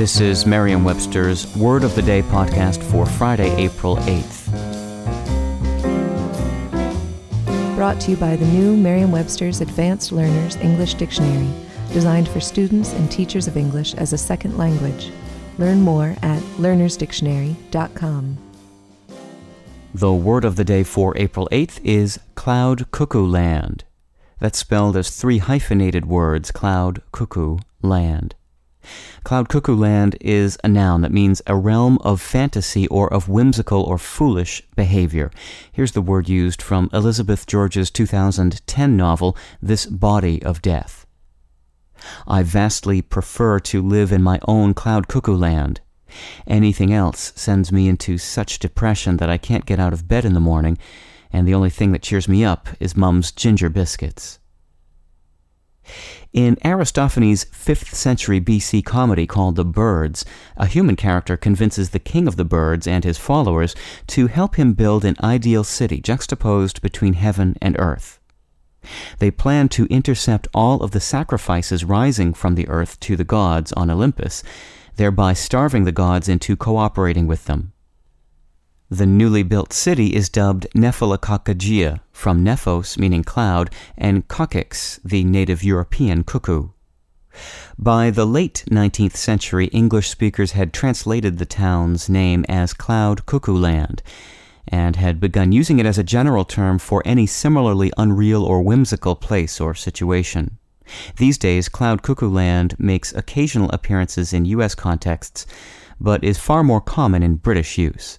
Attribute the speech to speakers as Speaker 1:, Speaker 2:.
Speaker 1: This is Merriam-Webster's Word of the Day podcast for Friday, April 8th.
Speaker 2: Brought to you by the new Merriam-Webster's Advanced Learners English Dictionary, designed for students and teachers of English as a second language. Learn more at learnersdictionary.com.
Speaker 1: The word of the day for April 8th is Cloud Cuckoo Land. That's spelled as three hyphenated words, cloud, cuckoo, land. Cloud Cuckoo Land is a noun that means a realm of fantasy or of whimsical or foolish behavior. Here's the word used from Elizabeth George's 2010 novel, This Body of Death. I vastly prefer to live in my own cloud cuckoo land. Anything else sends me into such depression that I can't get out of bed in the morning, and the only thing that cheers me up is Mum's ginger biscuits. In Aristophanes' 5th century BC comedy called The Birds, a human character convinces the king of the birds and his followers to help him build an ideal city juxtaposed between heaven and earth. They plan to intercept all of the sacrifices rising from the earth to the gods on Olympus, thereby starving the gods into cooperating with them. The newly built city is dubbed Nephelokokkygia, from Nephos, meaning cloud, and Kokkyx, the native European cuckoo. By the late 19th century, English speakers had translated the town's name as Cloud Cuckoo Land, and had begun using it as a general term for any similarly unreal or whimsical place or situation. These days, Cloud Cuckoo Land makes occasional appearances in U.S. contexts, but is far more common in British use.